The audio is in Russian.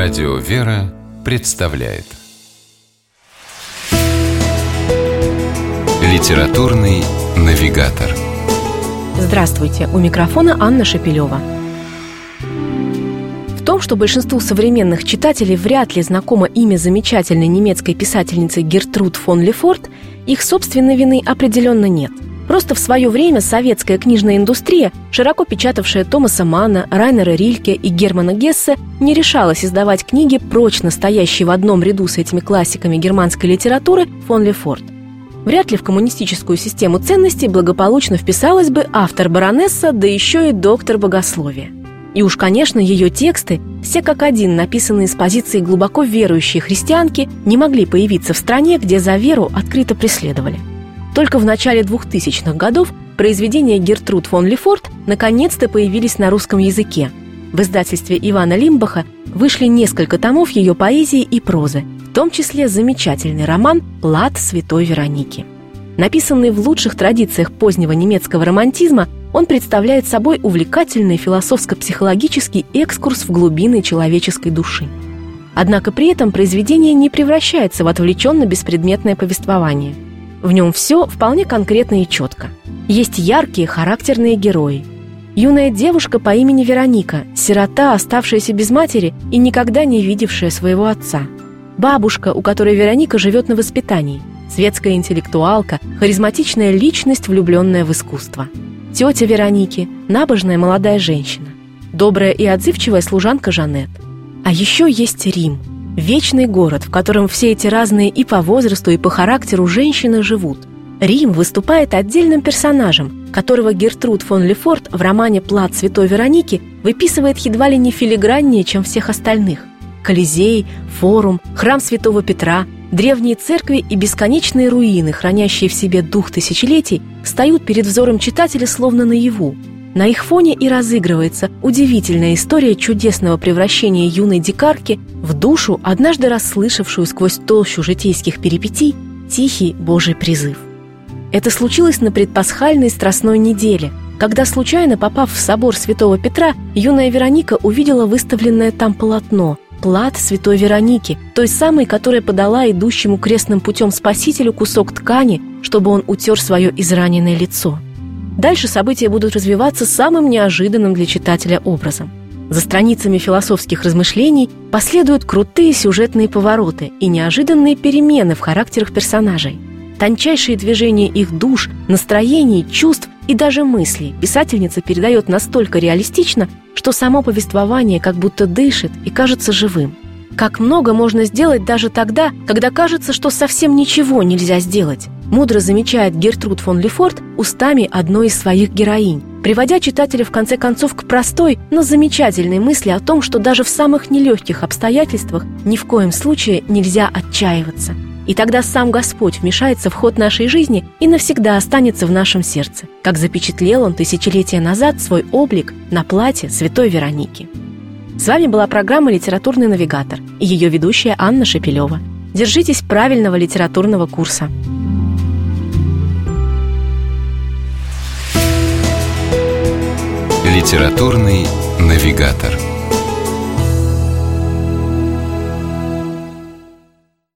Радио «Вера» представляет Литературный навигатор Здравствуйте! У микрофона Анна Шапилева. В том, что большинству современных читателей вряд ли знакомо имя замечательной немецкой писательницы Гертруд фон Лефорт, их собственной вины определенно нет – Просто в свое время советская книжная индустрия, широко печатавшая Томаса Мана, Райнера Рильке и Германа Гессе, не решалась издавать книги, прочно стоящие в одном ряду с этими классиками германской литературы фон Лефорт. Вряд ли в коммунистическую систему ценностей благополучно вписалась бы автор баронесса, да еще и доктор богословия. И уж, конечно, ее тексты, все как один написанные с позиции глубоко верующей христианки, не могли появиться в стране, где за веру открыто преследовали – только в начале 2000-х годов произведения Гертруд фон Лефорт наконец-то появились на русском языке. В издательстве Ивана Лимбаха вышли несколько томов ее поэзии и прозы, в том числе замечательный роман «Плат святой Вероники». Написанный в лучших традициях позднего немецкого романтизма, он представляет собой увлекательный философско-психологический экскурс в глубины человеческой души. Однако при этом произведение не превращается в отвлеченно-беспредметное повествование – в нем все вполне конкретно и четко. Есть яркие характерные герои. Юная девушка по имени Вероника, сирота, оставшаяся без матери и никогда не видевшая своего отца. Бабушка, у которой Вероника живет на воспитании. Светская интеллектуалка, харизматичная личность, влюбленная в искусство. Тетя Вероники, набожная молодая женщина. Добрая и отзывчивая служанка Жанет. А еще есть Рим – Вечный город, в котором все эти разные и по возрасту, и по характеру женщины живут. Рим выступает отдельным персонажем, которого Гертруд фон Лефорт в романе «Плат святой Вероники» выписывает едва ли не филиграннее, чем всех остальных. Колизей, форум, храм святого Петра, древние церкви и бесконечные руины, хранящие в себе дух тысячелетий, встают перед взором читателя словно наяву, на их фоне и разыгрывается удивительная история чудесного превращения юной дикарки в душу, однажды расслышавшую сквозь толщу житейских перипетий тихий Божий призыв. Это случилось на предпасхальной страстной неделе, когда, случайно попав в собор святого Петра, юная Вероника увидела выставленное там полотно – плат святой Вероники, той самой, которая подала идущему крестным путем Спасителю кусок ткани, чтобы он утер свое израненное лицо – Дальше события будут развиваться самым неожиданным для читателя образом. За страницами философских размышлений последуют крутые сюжетные повороты и неожиданные перемены в характерах персонажей. Тончайшие движения их душ, настроений, чувств и даже мыслей писательница передает настолько реалистично, что само повествование как будто дышит и кажется живым. Как много можно сделать даже тогда, когда кажется, что совсем ничего нельзя сделать мудро замечает Гертруд фон Лефорт устами одной из своих героинь, приводя читателя в конце концов к простой, но замечательной мысли о том, что даже в самых нелегких обстоятельствах ни в коем случае нельзя отчаиваться. И тогда сам Господь вмешается в ход нашей жизни и навсегда останется в нашем сердце, как запечатлел он тысячелетия назад свой облик на платье святой Вероники. С вами была программа «Литературный навигатор» и ее ведущая Анна Шепелева. Держитесь правильного литературного курса. Литературный навигатор.